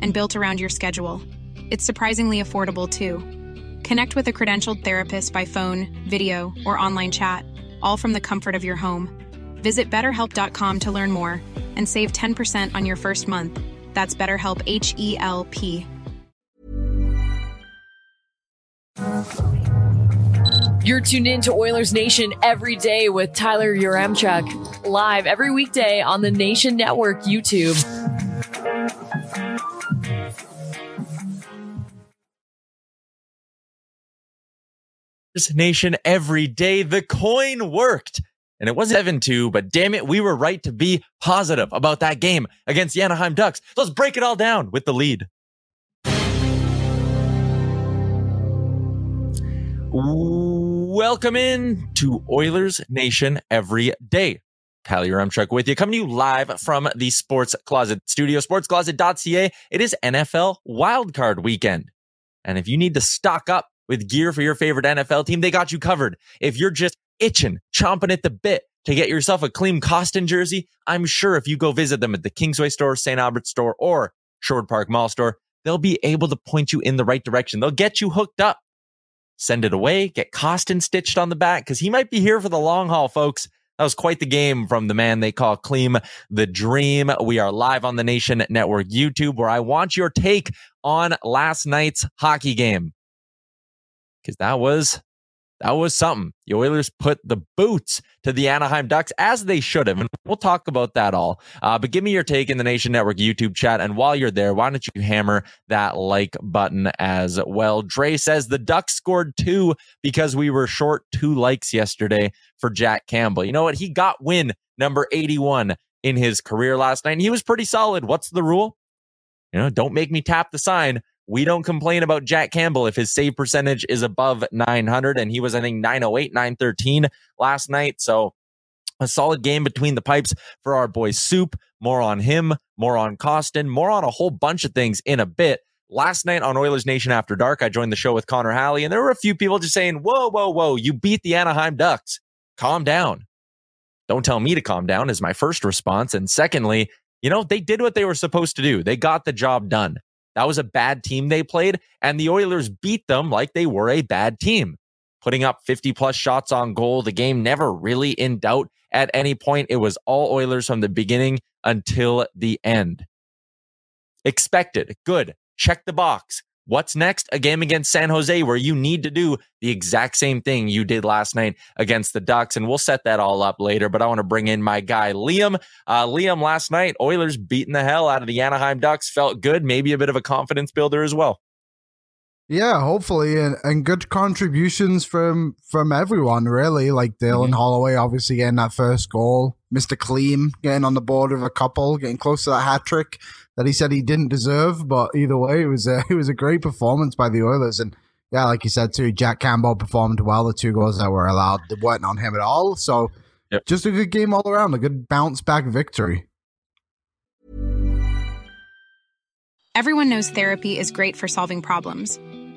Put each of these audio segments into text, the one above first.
and built around your schedule. It's surprisingly affordable too. Connect with a credentialed therapist by phone, video, or online chat, all from the comfort of your home. Visit betterhelp.com to learn more and save 10% on your first month. That's BetterHelp H E L P. You're tuned in to Oilers Nation every day with Tyler Yaremchuk, live every weekday on the Nation Network YouTube. Nation every day. The coin worked. And it was 7 2, but damn it, we were right to be positive about that game against the Anaheim Ducks. Let's break it all down with the lead. Welcome in to Oilers Nation every day. Tyler Yaremchuk with you, coming to you live from the Sports Closet studio, sportscloset.ca. It is NFL wildcard weekend. And if you need to stock up with gear for your favorite NFL team, they got you covered. If you're just itching, chomping at the bit to get yourself a Klim Kostin jersey, I'm sure if you go visit them at the Kingsway store, St. Albert store, or Sherwood Park Mall store, they'll be able to point you in the right direction. They'll get you hooked up. Send it away, get Kostin stitched on the back because he might be here for the long haul, folks. That was quite the game from the man they call Klim the Dream. We are live on the Nation Network YouTube where I want your take on last night's hockey game because that was that was something. The Oilers put the boots to the Anaheim Ducks as they should have. And we'll talk about that all. Uh, but give me your take in the Nation Network YouTube chat. And while you're there, why don't you hammer that like button as well? Dre says the Ducks scored two because we were short two likes yesterday for Jack Campbell. You know what? He got win number 81 in his career last night. And he was pretty solid. What's the rule? You know, don't make me tap the sign we don't complain about Jack Campbell if his save percentage is above 900 and he was I think 908 913 last night. So a solid game between the pipes for our boy Soup. More on him more on Kostin, more on a whole bunch of things in a bit. Last night on Oilers Nation After Dark I joined the show with Connor Halley and there were a few people just saying whoa whoa whoa you beat the Anaheim Ducks. Calm down. Don't tell me to calm down is my first response. And secondly you know they did what they were supposed to do. They got the job done that was a bad team they played, and the Oilers beat them like they were a bad team, putting up 50 plus shots on goal. The game never really in doubt at any point. It was all Oilers from the beginning until the end. Expected, good. Check the box. What's next? A game against San Jose where you need to do the exact same thing you did last night against the Ducks. And we'll set that all up later. But I want to bring in my guy, Liam. Uh, Liam, last night, Oilers beating the hell out of the Anaheim Ducks. Felt good. Maybe a bit of a confidence builder as well. Yeah, hopefully, and, and good contributions from from everyone really. Like Dylan mm-hmm. Holloway, obviously getting that first goal. Mister Klim getting on the board of a couple, getting close to that hat trick that he said he didn't deserve. But either way, it was a, it was a great performance by the Oilers. And yeah, like you said too, Jack Campbell performed well. The two goals that were allowed weren't on him at all. So yep. just a good game all around, a good bounce back victory. Everyone knows therapy is great for solving problems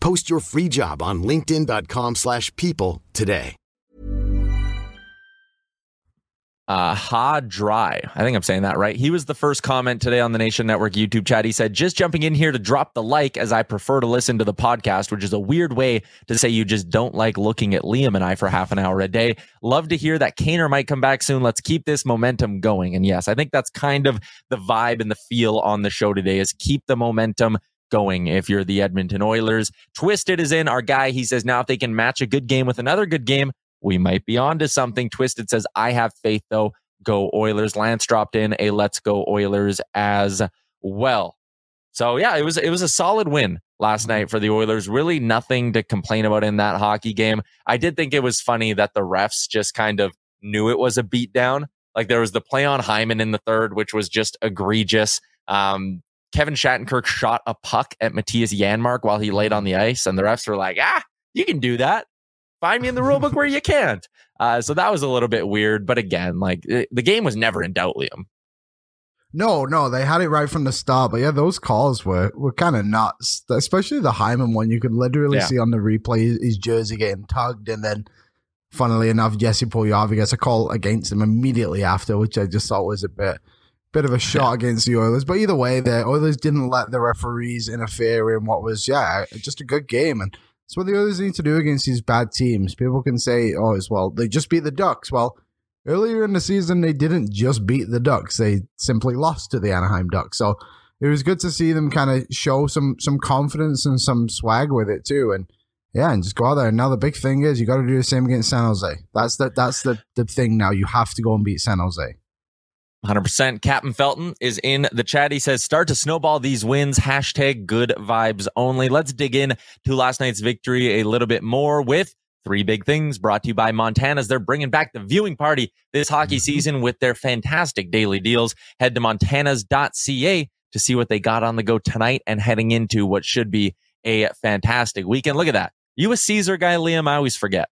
Post your free job on linkedin.com/people slash people today. uh, Ha Dry. I think I'm saying that right. He was the first comment today on the Nation Network YouTube chat. He said, just jumping in here to drop the like as I prefer to listen to the podcast, which is a weird way to say you just don't like looking at Liam and I for half an hour a day. Love to hear that Kaner might come back soon. Let's keep this momentum going. And yes, I think that's kind of the vibe and the feel on the show today is keep the momentum going if you're the Edmonton Oilers. Twisted is in our guy. He says now if they can match a good game with another good game, we might be on to something. Twisted says, I have faith though. Go Oilers. Lance dropped in a let's go Oilers as well. So yeah, it was it was a solid win last night for the Oilers. Really nothing to complain about in that hockey game. I did think it was funny that the refs just kind of knew it was a beatdown. Like there was the play on Hyman in the third, which was just egregious. Um, Kevin Shattenkirk shot a puck at Mattias Janmark while he laid on the ice, and the refs were like, ah, you can do that. Find me in the rulebook where you can't. Uh, so that was a little bit weird. But again, like it, the game was never in doubt, Liam. No, no, they had it right from the start. But yeah, those calls were were kind of nuts, especially the Hyman one. You could literally Yeah. see on the replay his jersey getting tugged, and then, funnily enough, Jesse Puljujarvi gets a call against him immediately after, which I just thought was a bit bit of a shot against the Oilers. But either way, the Oilers didn't let the referees interfere in what was yeah just a good game, and that's what the Oilers need to do against these bad teams. People can say, oh, as well, they just beat the Ducks. Well. Earlier in the season, they didn't just beat the Ducks; they simply lost to the Anaheim Ducks. So it was good to see them kind of show some some confidence and some swag with it too. And yeah, and just go out there. And now the big thing is you got to do the same against San Jose. That's the that's the the thing now. You have to go and beat San Jose. 100%. Captain Felton is in the chat. He says, start to snowball these wins. Hashtag good vibes only. Let's dig in to last night's victory a little bit more with three big things brought to you by Montana's. They're bringing back the viewing party this hockey season with their fantastic daily deals. Head to montanas.ca to see what they got on the go tonight and heading into what should be a fantastic weekend. Look at that. You a Caesar guy, Liam? I always forget.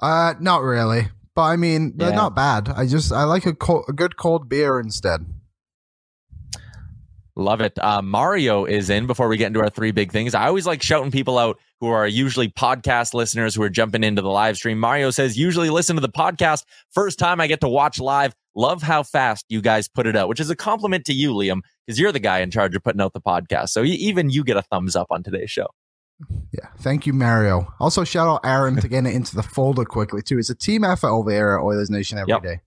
Uh, not really, but I mean they're Yeah. not bad. I just I like a, cold, a good cold beer instead. Love it. Uh, Mario is in before we get into our three big things. I always like shouting people out who are usually podcast listeners who are jumping into the live stream. Mario says, usually listen to the podcast. First time I get to watch live. Love how fast you guys put it out, which is a compliment to you, Liam, because you're the guy in charge of putting out the podcast. So even you get a thumbs up on today's show. Yeah, thank you, Mario. Also, shout out Aaron to get it into the folder quickly too. It's a team effort over here at Oilers Nation every day.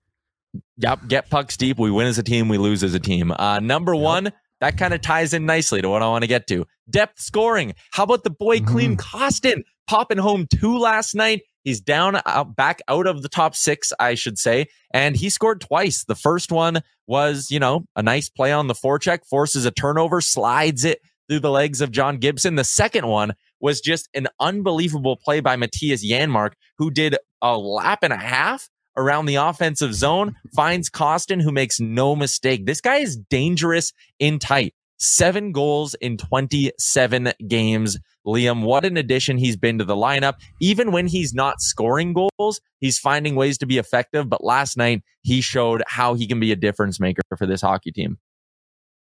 Yep. Yep. Get pucks deep. We win as a team. We lose as a team. Uh, number one, that kind of ties in nicely to what I want to get to. Depth scoring. How about the boy Klim Kostin popping home two last night? He's down out, back out of the top six, I should say, and he scored twice. The first one was, you know, a nice play on the forecheck, forces a turnover, slides it through the legs of John Gibson. The second one was just an unbelievable play by Mattias Janmark, who did a lap and a half around the offensive zone, finds Kostin, who makes no mistake. This guy is dangerous in tight. seven goals in 27 games. Liam, what an addition he's been to the lineup. Even when he's not scoring goals, he's finding ways to be effective. But last night, he showed how he can be a difference maker for this hockey team.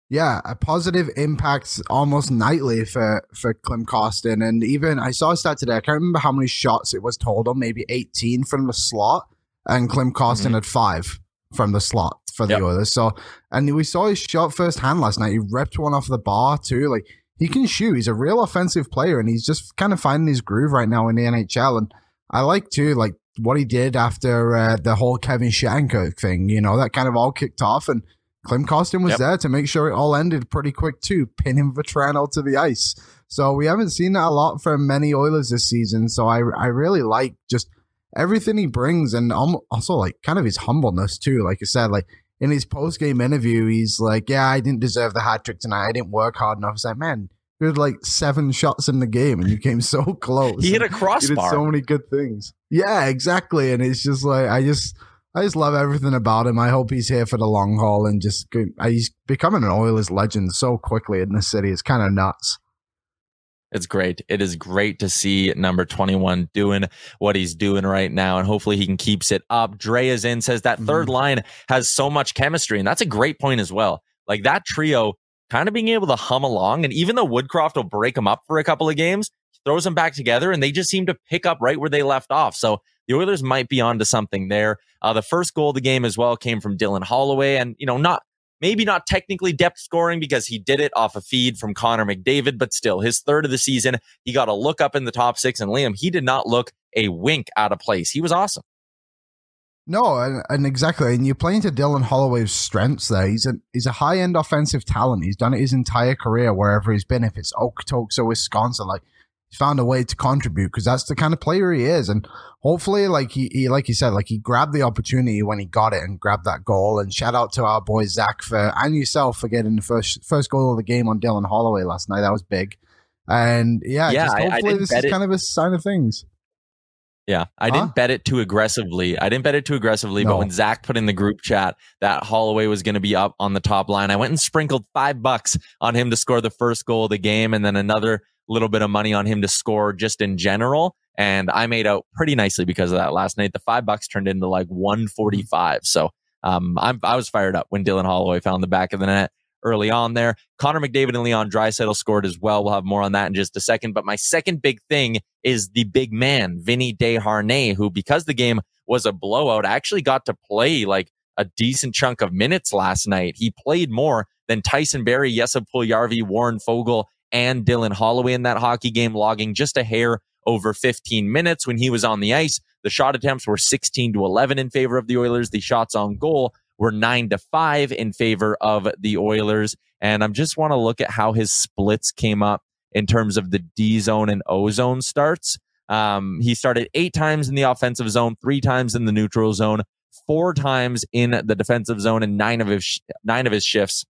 Yeah, a positive impacts almost nightly for for Klim Kostin, and even I saw a stat today. I can't remember how many shots it was total, maybe eighteen from the slot, and Klim Kostin mm-hmm. had five from the slot for the yep. Oilers. So, and we saw his shot firsthand last night. He ripped one off the bar too. Like he can shoot. He's a real offensive player, and he's just kind of finding his groove right now in the NHL. And I like too, like what he did after uh, the whole Kevin Shattenkirk thing. You know, that kind of all kicked off and Klim Kostin was yep. there to make sure it all ended pretty quick too, pinning Vatrano to the ice. So we haven't seen that a lot from many Oilers this season. So I I really like just everything he brings and also like kind of his humbleness too. Like I said, like in his post game interview, he's like, "Yeah, I didn't deserve the hat trick tonight. I didn't work hard enough." It's like, man, you had like seven shots in the game and you came so close. he hit a crossbar. He did so many good things. Yeah, exactly. And it's just like I just I just love everything about him. I hope he's here for the long haul and just he's becoming an Oilers legend so quickly in the city. It's kind of nuts. It's great. It is great to see number 21 doing what he's doing right now, and hopefully he can keeps it up. Dre is in, says that third mm-hmm. line has so much chemistry, and that's a great point as well. Like that trio kind of being able to hum along, and even though Woodcroft will break them up for a couple of games, throws them back together, and they just seem to pick up right where they left off. So the Oilers might be onto something there. Uh, the first goal of the game as well came from Dylan Holloway, and you know, not maybe not technically depth scoring because he did it off a feed from Connor McDavid, but still his third of the season. He got a look up in the top six, and Liam, he did not look a wink out of place. He was awesome. No, and, and exactly, and you're playing to Dylan Holloway's strengths there. He's a he's a high end offensive talent. He's done it his entire career wherever he's been. If it's Okotoks or Wisconsin, like found a way to contribute because that's the kind of player he is. And hopefully, like he, he, like you said, like he grabbed the opportunity when he got it and grabbed that goal. And shout out to our boy Zach for and yourself for getting the first first goal of the game on Dylan Holloway last night. That was big. And yeah, yeah just hopefully I, I this is it. kind of a sign of things. Yeah, I huh? didn't bet it too aggressively. I didn't bet it too aggressively, no. but when Zach put in the group chat that Holloway was going to be up on the top line, I went and sprinkled five bucks on him to score the first goal of the game, and then another little bit of money on him to score just in general. And I made out pretty nicely because of that last night. The five bucks turned into like 145. So um, I'm, I was fired up when Dylan Holloway found the back of the net early on there. Connor McDavid and Leon Draisaitl scored as well. We'll have more on that in just a second. But my second big thing is the big man, Vinny Desharnais, who, because the game was a blowout, actually got to play like a decent chunk of minutes last night. He played more than Tyson Barrie, Jesse Puljujarvi, Warren Foegele, and Dylan Holloway in that hockey game, logging just a hair over 15 minutes when he was on the ice. The shot attempts were 16 to 11 in favor of the Oilers. The shots on goal were 9 to 5 in favor of the Oilers. And I just want to look at how his splits came up in terms of the D zone and O zone starts. Um, he started eight times in the offensive zone, three times in the neutral zone, four times in the defensive zone, and nine of his nine of his shifts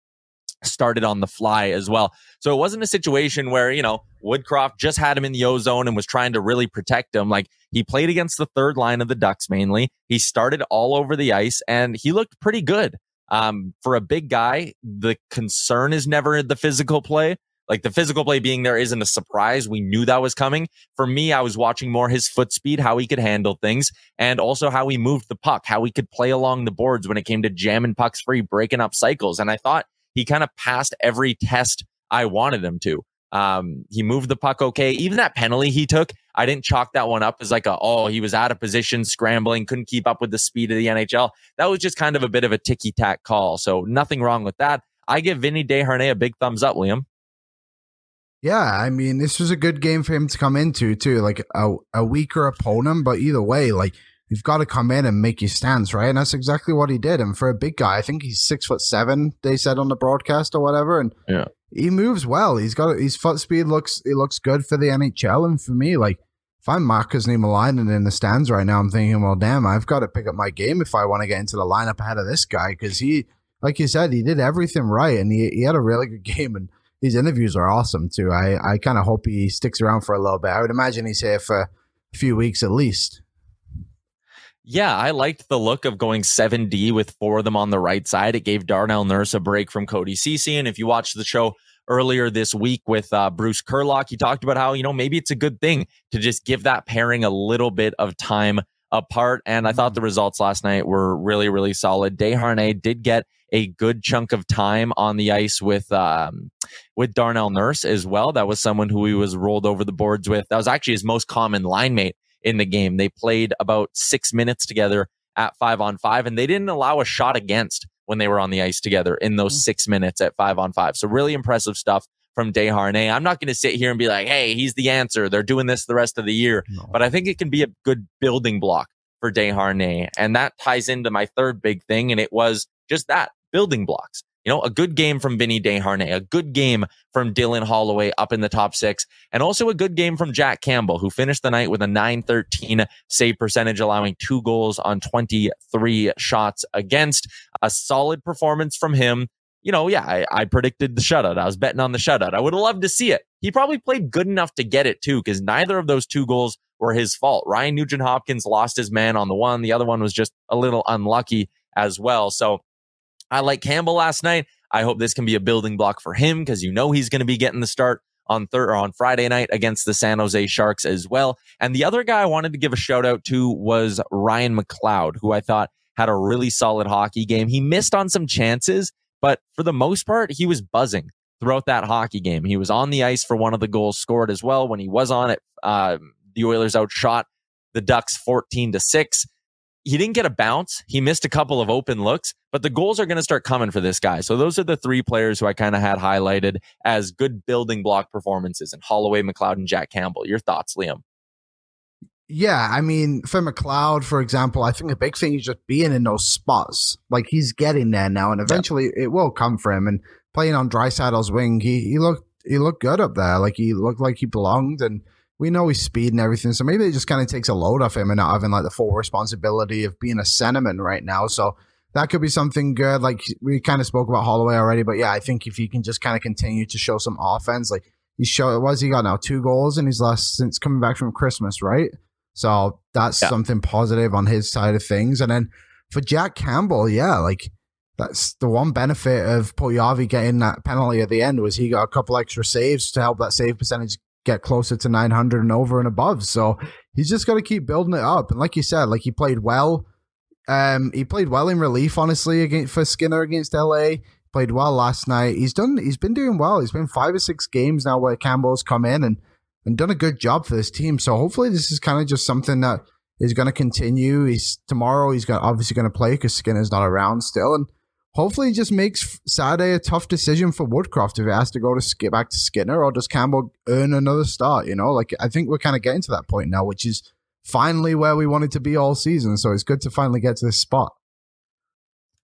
started on the fly as well. So it wasn't a situation where, you know, Woodcroft just had him in the O zone and was trying to really protect him. Like he played against the third line of the Ducks mainly. He started all over the ice and he looked pretty good. Um, for a big guy, the concern is never the physical play. Like the physical play being there isn't a surprise. We knew that was coming. For me, I was watching more his foot speed, how he could handle things, and also how he moved the puck, how he could play along the boards when it came to jamming pucks free, breaking up cycles. And I thought he kind of passed every test I wanted him to. Um, he moved the puck okay. Even that penalty he took, I didn't chalk that one up as like a, oh, he was out of position, scrambling, couldn't keep up with the speed of the NHL. That was just kind of a bit of a ticky tack call. So nothing wrong with that. I give Vinny Desharnais a big thumbs up, Liam. Yeah, I mean, this was a good game for him to come into too, like a, a weaker opponent, but either way, like you've got to come in and make your stance, right? And that's exactly what he did. And for a big guy, I think he's six foot seven. They said on the broadcast or whatever, and yeah, he moves well. He's got his foot speed looks it looks good for the NHL. And for me, like if I'm Markus Niemelainen in the stands right now, I'm thinking, well, damn, I've got to pick up my game if I want to get into the lineup ahead of this guy because he, like you said, he did everything right and he he had a really good game and. His interviews are awesome too. I, I kind of hope he sticks around for a little bit. I would imagine he's here for a few weeks at least. Yeah, I liked the look of going 7D with four of them on the right side. It gave Darnell Nurse a break from Cody Ceci. And if you watched the show earlier this week with uh, Bruce Kerlock, he talked about how, you know, maybe it's a good thing to just give that pairing a little bit of time apart. And I thought the results last night were really, really solid. Desharnais did get a good chunk of time on the ice with um, with Darnell Nurse as well. That was someone who he was rolled over the boards with. That was actually his most common line mate in the game. They played about six minutes together at five on five, and they didn't allow a shot against when they were on the ice together in those mm-hmm. six minutes at five on five. So really impressive stuff from Desharnais. I'm not going to sit here and be like, hey, he's the answer. They're doing this the rest of the year. No. But I think it can be a good building block for Desharnais. And that ties into my third big thing. And it was just that building blocks. You know, a good game from Vinny Desharnais, a good game from Dylan Holloway up in the top six, and also a good game from Jack Campbell, who finished the night with a 913 save percentage, allowing two goals on 23 shots against. A solid performance from him. You know, yeah, I, I predicted the shutout. I was betting on the shutout. I would have loved to see it. He probably played good enough to get it too, because neither of those two goals were his fault. Ryan Nugent Hopkins lost his man on the one. The other one was just a little unlucky as well. So I like Campbell last night. I hope this can be a building block for him because you know he's going to be getting the start on third or on Friday night against the San Jose Sharks as well. And the other guy I wanted to give a shout out to was Ryan McLeod, who I thought had a really solid hockey game. He missed on some chances, but for the most part, he was buzzing throughout that hockey game. He was on the ice for one of the goals scored as well. When he was on it, uh, the Oilers outshot the Ducks 14 to 6 he didn't get a bounce. He missed a couple of open looks, but the goals are going to start coming for this guy. So those are the three players who I kind of had highlighted as good building block performances and Holloway, McLeod, and Jack Campbell. Your thoughts, Liam? Yeah, I mean, for McLeod, for example, I think a big thing is just being in those spots. Like he's getting there now, and eventually yeah. it will come for him. And playing on Draisaitl's wing, he he looked he looked good up there. Like he looked like he belonged, and we know he's speed and everything. So maybe it just kind of takes a load off him and not having like the full responsibility of being a centerman right now. So that could be something good. Like we kind of spoke about Holloway already, but yeah, I think if he can just kind of continue to show some offense, like he showed, was he got now two goals in his last since coming back from Christmas, right? So that's yeah. something positive on his side of things. And then for Jack Campbell, yeah, like that's the one benefit of Puljujarvi getting that penalty at the end was he got a couple extra saves to help that save percentage get closer to 900 and over and above. So he's just got to keep building it up. And like you said, like he played well. Um, he played well in relief, honestly, against for Skinner against LA. Played well last night. He's done. He's been doing well. He's been five or six games now where Campbell's come in and and done a good job for this team. So hopefully this is kind of just something that is going to continue. He's tomorrow. He's got obviously going to play because Skinner's not around still, and hopefully just makes Saturday a tough decision for Woodcroft if he has to go to skip back to Skinner or does Campbell earn another start? You know, like I think we're kind of getting to that point now, which is finally where we wanted to be all season. So it's good to finally get to this spot.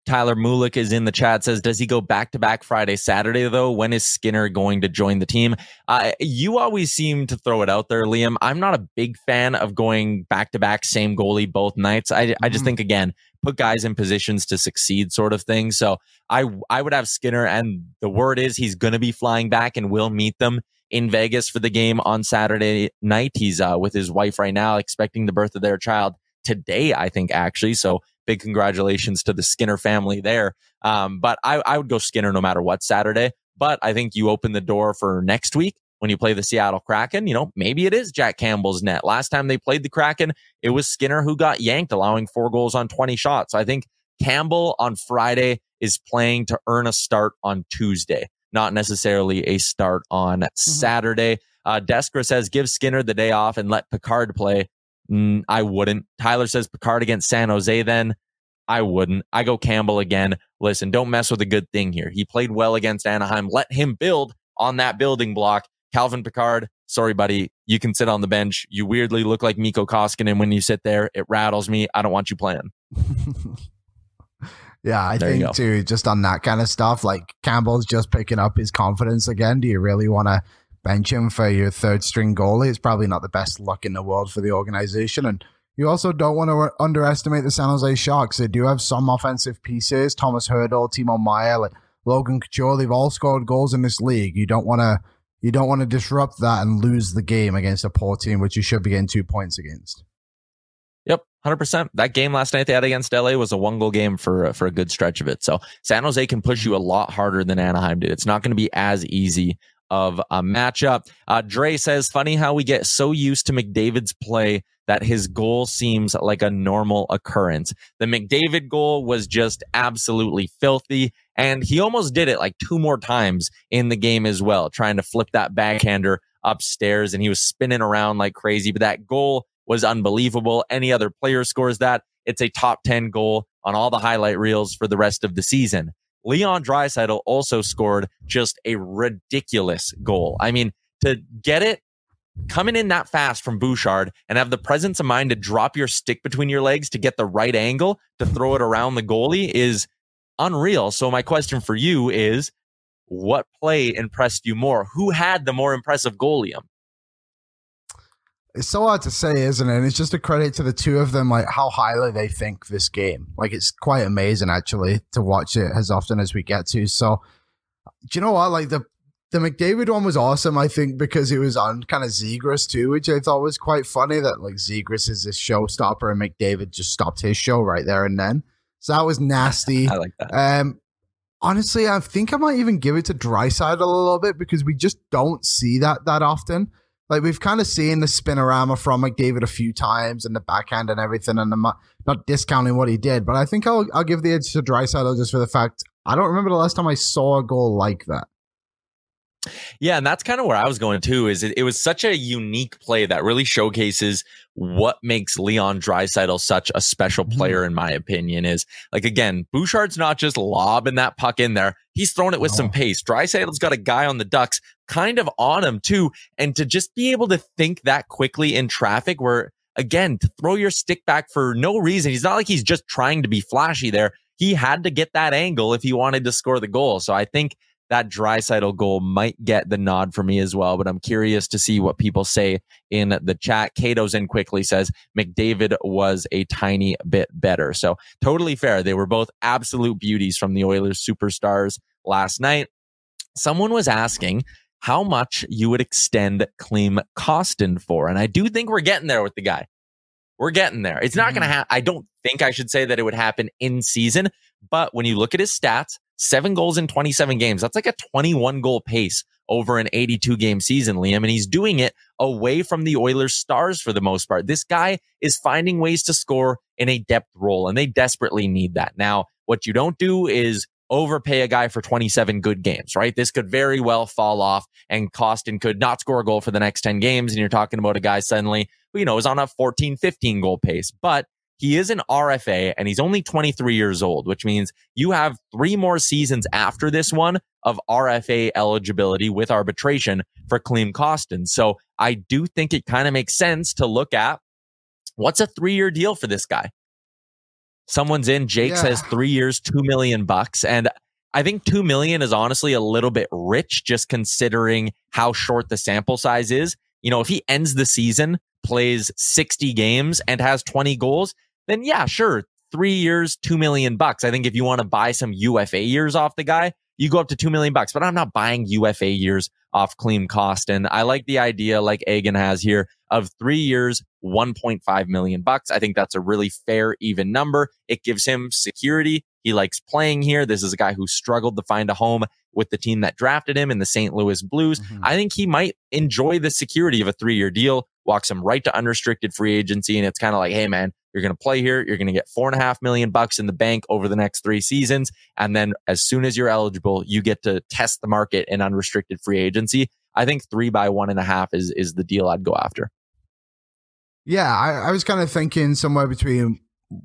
Tyler Mulick is in the chat says, does he go back to back Friday, Saturday though? When is Skinner going to join the team? Uh, you always seem to throw it out there, Liam. I'm not a big fan of going back to back same goalie both nights. I, I just mm-hmm. think again, put guys in positions to succeed sort of thing. So I, I would have Skinner and the word is he's going to be flying back and will meet them in Vegas for the game on Saturday night. He's uh, with his wife right now, expecting the birth of their child today, I think actually. So big congratulations to the Skinner family there. Um, but I, I would go Skinner no matter what Saturday. But I think you open the door for next week when you play the Seattle Kraken. You know, maybe it is Jack Campbell's net. Last time they played the Kraken, it was Skinner who got yanked, allowing four goals on 20 shots. I think Campbell on Friday is playing to earn a start on Tuesday, not necessarily a start on mm-hmm. Saturday. Uh, Deskra says give Skinner the day off and let Pickard play. Mm, I wouldn't. Tyler says Pickard against San Jose. Then I wouldn't. I go Campbell again. Listen, don't mess with a good thing here. He played well against Anaheim. Let him build on that building block. Calvin Pickard, sorry, buddy. You can sit on the bench. You weirdly look like Mikko Koskinen when you sit there. It rattles me. I don't want you playing. yeah, I there think too, just on that kind of stuff, like Campbell's just picking up his confidence again. Do you really want to bench him for your third string goalie. It's probably not the best luck in the world for the organization. And you also don't want to underestimate the San Jose Sharks. They do have some offensive pieces. Thomas Hertl, Timo Meier, like Logan Couture, they've all scored goals in this league. You don't want to you don't want to disrupt that and lose the game against a poor team, which you should be getting two points against. Yep, 100%. That game last night they had against LA was a one goal game for, for a good stretch of it. So San Jose can push you a lot harder than Anaheim did. It's not going to be as easy of a matchup. Uh, Dre says, funny how we get so used to McDavid's play that his goal seems like a normal occurrence. The McDavid goal was just absolutely filthy. And he almost did it like two more times in the game as well, trying to flip that backhander upstairs and he was spinning around like crazy. But that goal was unbelievable. Any other player scores that, it's a top 10 goal on all the highlight reels for the rest of the season. Leon Draisaitl also scored just a ridiculous goal. I mean, to get it coming in that fast from Bouchard and have the presence of mind to drop your stick between your legs to get the right angle to throw it around the goalie is unreal. So my question for you is what play impressed you more? Who had the more impressive goalium? It's so hard to say, isn't it? And it's just a credit to the two of them, like how highly they think this game. Like it's quite amazing actually to watch it as often as we get to. So, do you know what? Like the the McDavid one was awesome, I think, because it was on kind of Zegras too, which I thought was quite funny. That like Zegras is this showstopper, and McDavid just stopped his show right there and then. So that was nasty. I like that. Um, honestly, I think I might even give it to Draisaitl a little bit because we just don't see that that often. Like we've kind of seen the spinorama from McDavid a few times and the backhand and everything, and I'm not, not discounting what he did, but I think I'll I'll give the edge to Draisaitl just for the fact I don't remember the last time I saw a goal like that. Yeah, and that's kind of where I was going too. Is it, it was such a unique play that really showcases what makes Leon Draisaitl such a special mm-hmm. player, in my opinion. Is like again, Bouchard's not just lobbing that puck in there; he's throwing it with oh. some pace. Draisaitl's got a guy on the Ducks kind of on him too, and to just be able to think that quickly in traffic, where again to throw your stick back for no reason. He's not like he's just trying to be flashy there. He had to get that angle if he wanted to score the goal. So I think that Draisaitl goal might get the nod for me as well, but I'm curious to see what people say in the chat. Cato's in quickly says McDavid was a tiny bit better. So totally fair. They were both absolute beauties from the Oilers superstars last night. Someone was asking how much you would extend Klim Kostin for. And I do think we're getting there with the guy. We're getting there. It's not mm-hmm. going to happen. I don't think I should say that it would happen in season, but when you look at his stats, seven goals in 27 games. That's like a 21 goal pace over an 82 game season, Liam. And he's doing it away from the Oilers stars for the most part. This guy is finding ways to score in a depth role and they desperately need that. Now, what you don't do is overpay a guy for 27 good games, right? This could very well fall off and Kostin could not score a goal for the next 10 games. And you're talking about a guy suddenly, you know, is on a 14, 15 goal pace, but he is an RFA and he's only 23 years old, which means you have three more seasons after this one of RFA eligibility with arbitration for Klim Kostin. So I do think it kind of makes sense to look at what's a three year deal for this guy. Someone's in. Jake yeah. says three years, two million bucks. And I think two million is honestly a little bit rich, just considering how short the sample size is. You know, if he ends the season, plays 60 games and has 20 goals, then yeah, sure. Three years, two million bucks. I think if you want to buy some UFA years off the guy, you go up to two million bucks. But I'm not buying UFA years off Klim Kostin. I like the idea, like Egan has here, of three years, 1.5 million bucks. I think that's a really fair, even number. It gives him security. He likes playing here. This is a guy who struggled to find a home with the team that drafted him in the St. Louis Blues. Mm-hmm. I think he might enjoy the security of a three year deal, walks him right to unrestricted free agency. And it's kind of like, hey, man, you're going to play here. You're going to get four and a half million bucks in the bank over the next three seasons. And then as soon as you're eligible, you get to test the market in unrestricted free agency. I think three by one and a half is, is the deal I'd go after. Yeah. I, I was kind of thinking somewhere between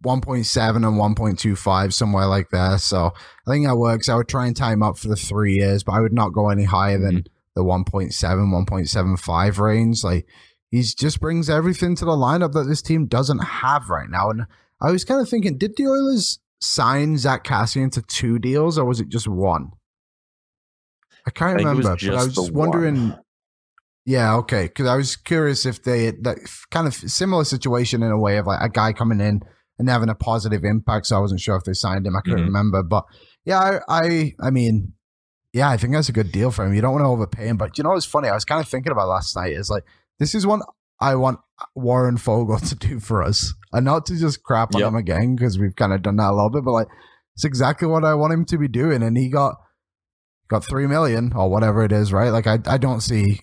1.7 and 1.25, somewhere like that. So I think that works. I would try and time up for the three years, but I would not go any higher than mm-hmm. the 1.7, 1.75 range. Like, he just brings everything to the lineup that this team doesn't have right now. And I was kind of thinking, did the Oilers sign Zach Kassian to two deals or was it just one? I can't I remember, but I was just wondering. One. Yeah, okay. Because I was curious if they that kind of similar situation in a way of like a guy coming in and having a positive impact. So I wasn't sure if they signed him. I couldn't mm-hmm. remember, but yeah, I, I, I mean, yeah, I think that's a good deal for him. You don't want to overpay him, but you know what's funny? I was kind of thinking about last night is like this is one I want Warren Foegele to do for us, and not to just crap on Yep. him again because we've kind of done that a little bit, but like it's exactly what I want him to be doing, and he got got three million or whatever it is, right? Like I I don't see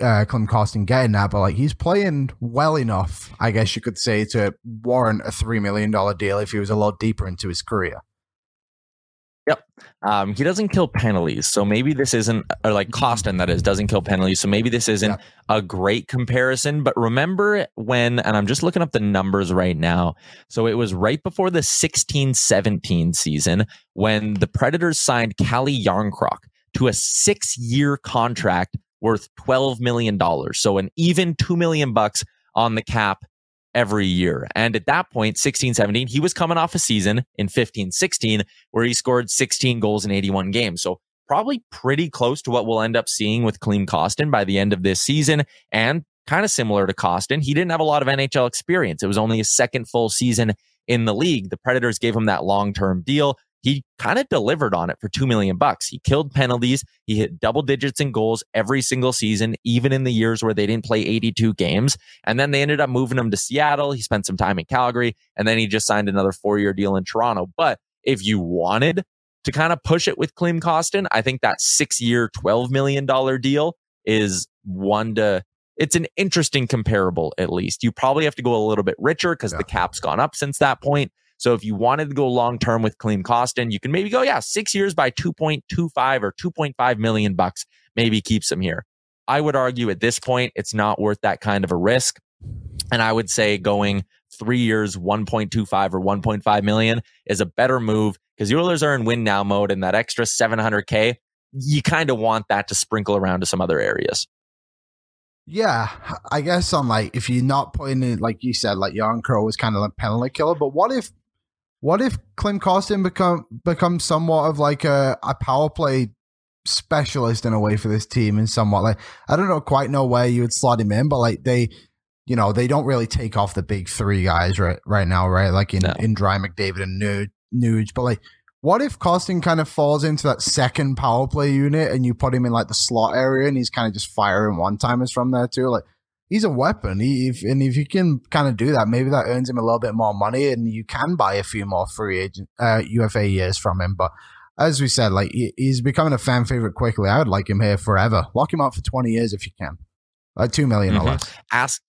uh, Klim Kostin getting that, but like he's playing well enough, I guess you could say, to warrant a three million dollar deal if he was a lot deeper into his career. Um, he doesn't kill penalties, so maybe this isn't or like Kostin that is doesn't kill penalties, so maybe this isn't Yeah. a great comparison. But remember when, and I'm just looking up the numbers right now. So it was right before the 16-17 season when the Predators signed Calle Jarnkrok to a six-year contract worth twelve million dollars, so an even two million bucks on the cap every year. And at that point, 16 17, he was coming off a season in 15 16 where he scored 16 goals in 81 games. So probably pretty close to what we'll end up seeing with Klim Kostin by the end of this season. And kind of similar to Kostin, he didn't have a lot of NHL experience. It was only his second full season in the league. The Predators gave him that long term deal. He kind of delivered on it for 2 million bucks. He killed penalties. He hit double digits in goals every single season, even in the years where they didn't play 82 games. And then they ended up moving him to Seattle. He spent some time in Calgary and then he just signed another four year deal in Toronto. But if you wanted to kind of push it with Klim Kostin, I think that six year, $12 million deal is one to, it's an interesting comparable at least. You probably have to go a little bit richer because Yeah. the cap's gone up since that point. So if you wanted to go long term with Klim Kostin, you can maybe go, yeah, six years by 2.25 or 2.5 million bucks, maybe keeps him here. I would argue at this point, it's not worth that kind of a risk. And I would say going three years, 1.25 or 1.5 million is a better move because the Oilers are in win now mode and that extra 700K, you kind of want that to sprinkle around to some other areas. Yeah, I guess on like if you're not putting in like you said, like Jarnkrok was kind of like penalty killer, but what if what if Klim Kostin become becomes somewhat of like a, a power play specialist in a way for this team and somewhat like I don't know quite know where you would slot him in, but like they you know, they don't really take off the big three guys right right now, right? Like in, No. in Dry McDavid and Nuge, Nuge. But like what if Kostin kind of falls into that second power play unit and you put him in like the slot area and he's kind of just firing one timers from there too? Like he's a weapon. He, if, and if you can kind of do that, maybe that earns him a little bit more money and you can buy a few more free agent uh, UFA years from him. But as we said, like he, he's becoming a fan favorite quickly. I would like him here forever. Lock him up for 20 years if you can. Like two million Mhm. less. Ask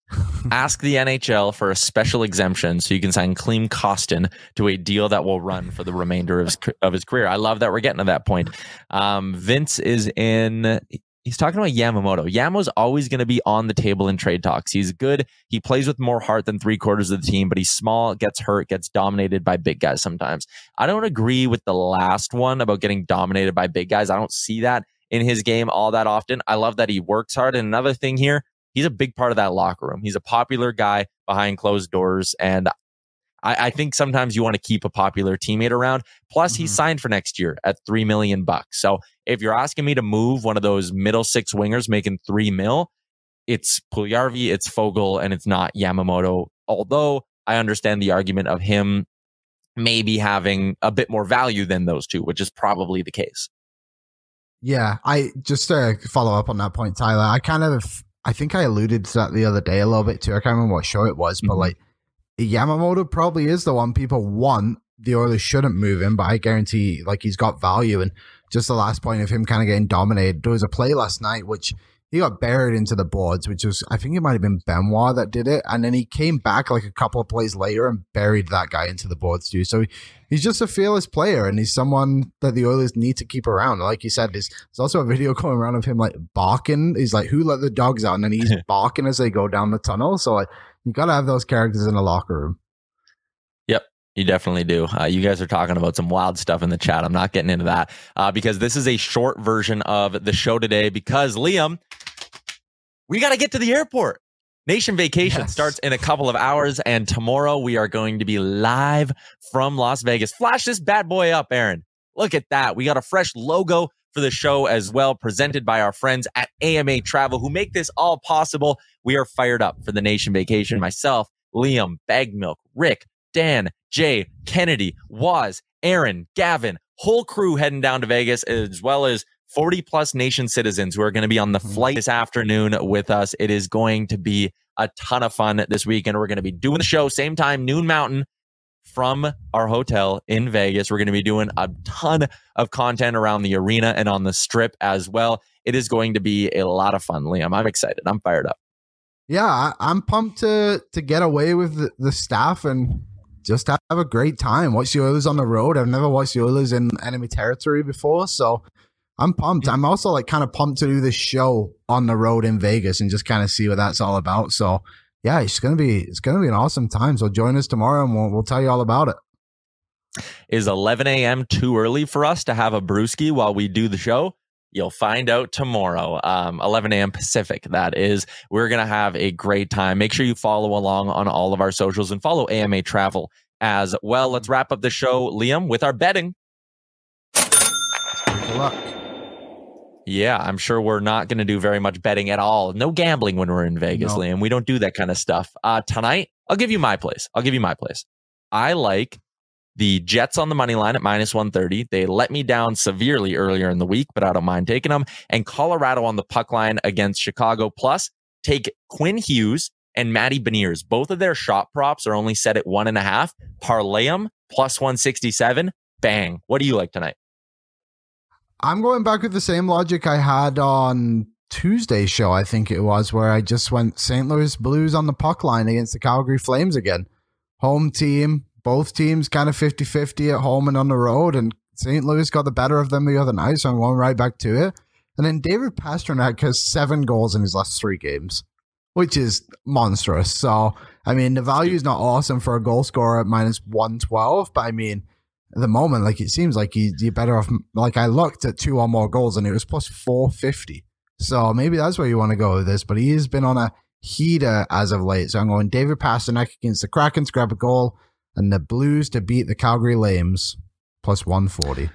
ask the NHL for a special exemption so you can sign Klim Kostin to a deal that will run for the remainder of his, of his career. I love that we're getting to that point. Um, Vince is in. He's talking about Yamamoto. Yamo's always going to be on the table in trade talks. He's good. He plays with more heart than three quarters of the team, but he's small, gets hurt, gets dominated by big guys sometimes. I don't agree with the last one about getting dominated by big guys. I don't see that in his game all that often. I love that he works hard. And another thing here, he's a big part of that locker room. He's a popular guy behind closed doors. And I, I think sometimes you want to keep a popular teammate around. Plus, he's Mhm. signed for next year at three million bucks. So if you're asking me to move one of those middle six wingers making three mil, it's Puljärvi, it's Fogel, and it's not Yamamoto. Although I understand the argument of him maybe having a bit more value than those two, which is probably the case. Yeah, I just to follow up on that point, Tyler. I kind of, I think I alluded to that the other day a little bit too. I can't remember what show it was, but Mhm. like Yamamoto probably is the one people want. The Oilers shouldn't move him, but I guarantee, like he's got value. And just the last point of him kind of getting dominated. There was a play last night which he got buried into the boards, which was I think it might have been Benoit that did it, and then he came back like a couple of plays later and buried that guy into the boards too. So he's just a fearless player, and he's someone that the Oilers need to keep around. Like you said, there's, there's also a video going around of him like barking. He's like, "Who let the dogs out?" And then he's barking as they go down the tunnel. So like, you got to have those characters in the locker room. Yep, you definitely do. Uh, you guys are talking about some wild stuff in the chat. I'm not getting into that uh, because this is a short version of the show today. Because Liam, we got to get to the airport. Nation vacation Yes. starts in a couple of hours, and tomorrow we are going to be live from Las Vegas. Flash this bad boy up, Aaron. Look at that. We got a fresh logo for the show as well, presented by our friends at AMA Travel who make this all possible. We are fired up for the nation vacation. Mm-hmm. Myself, Liam, Bag Milk, Rick, Dan, Jay, Kennedy, Waz, Aaron, Gavin, whole crew heading down to Vegas, as well as 40 plus nation citizens who are going to be on the mm-hmm. flight this afternoon with us. It is going to be a ton of fun this weekend. We're going to be doing the show same time, noon mountain from our hotel in Vegas. We're going to be doing a ton of content around the arena and on the strip as well. It is going to be a lot of fun, Liam. I'm excited. I'm fired up. Yeah, I, am pumped to to get away with the, the staff and just have a great time. Watch the Oilers on the road. I've never watched the Oilers in enemy territory before, so I'm pumped. I'm also like kind of pumped to do this show on the road in Vegas and just kind of see what that's all about. So yeah, it's gonna be it's gonna be an awesome time. So join us tomorrow and we'll we'll tell you all about it. Is 11 a.m. too early for us to have a brewski while we do the show? You'll find out tomorrow, um, 11 a.m. Pacific. That is, we're going to have a great time. Make sure you follow along on all of our socials and follow AMA Travel as well. Let's wrap up the show, Liam, with our betting. Good luck. Yeah, I'm sure we're not going to do very much betting at all. No gambling when we're in Vegas, no. Liam. We don't do that kind of stuff. Uh, tonight, I'll give you my place. I'll give you my place. I like the Jets on the money line at minus 130. They let me down severely earlier in the week, but I don't mind taking them. And Colorado on the puck line against Chicago. Plus, take Quinn Hughes and Matty Beniers. Both of their shot props are only set at one and a half. Parlay them plus 167. Bang. What do you like tonight? I'm going back with the same logic I had on Tuesday's show, I think it was, where I just went St. Louis Blues on the puck line against the Calgary Flames again. Home team, both teams kind of 50 50 at home and on the road. And St. Louis got the better of them the other night, so I'm going right back to it. And then David Pastrnak has seven goals in his last three games, which is monstrous. So, I mean, the value is not awesome for a goal scorer at minus 112, but I mean, at the moment, like it seems like you, you're better off. Like I looked at two or more goals and it was plus 450. So maybe that's where you want to go with this. But he has been on a heater as of late. So I'm going David Pastrnak against the Kraken to grab a goal and the Blues to beat the Calgary Flames plus 140.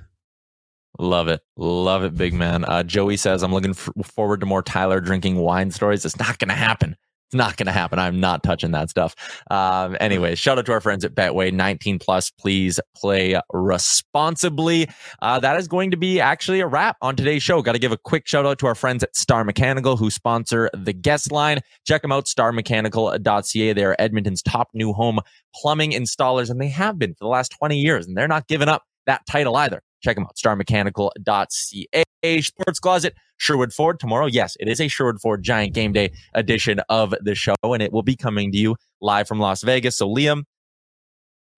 Love it. Love it, big man. Uh, Joey says, I'm looking f- forward to more Tyler drinking wine stories. It's not going to happen. Not going to happen. I'm not touching that stuff. Um, anyway, shout out to our friends at Betway 19 plus. Please play responsibly. Uh, that is going to be actually a wrap on today's show. Got to give a quick shout out to our friends at Star Mechanical who sponsor the guest line. Check them out, starmechanical.ca. They are Edmonton's top new home plumbing installers, and they have been for the last 20 years, and they're not giving up that title either. Check them out, starmechanical.ca. Sports Closet, Sherwood Ford tomorrow. Yes, it is a Sherwood Ford Giant Game Day edition of the show, and it will be coming to you live from Las Vegas. So, Liam,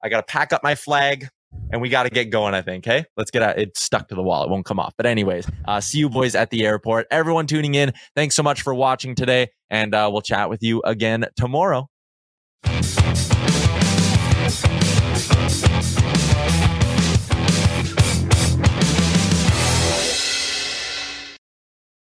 I got to pack up my flag and we got to get going, I think. Hey, let's get out. It's stuck to the wall. It won't come off. But, anyways, uh, see you boys at the airport. Everyone tuning in, thanks so much for watching today, and uh, we'll chat with you again tomorrow.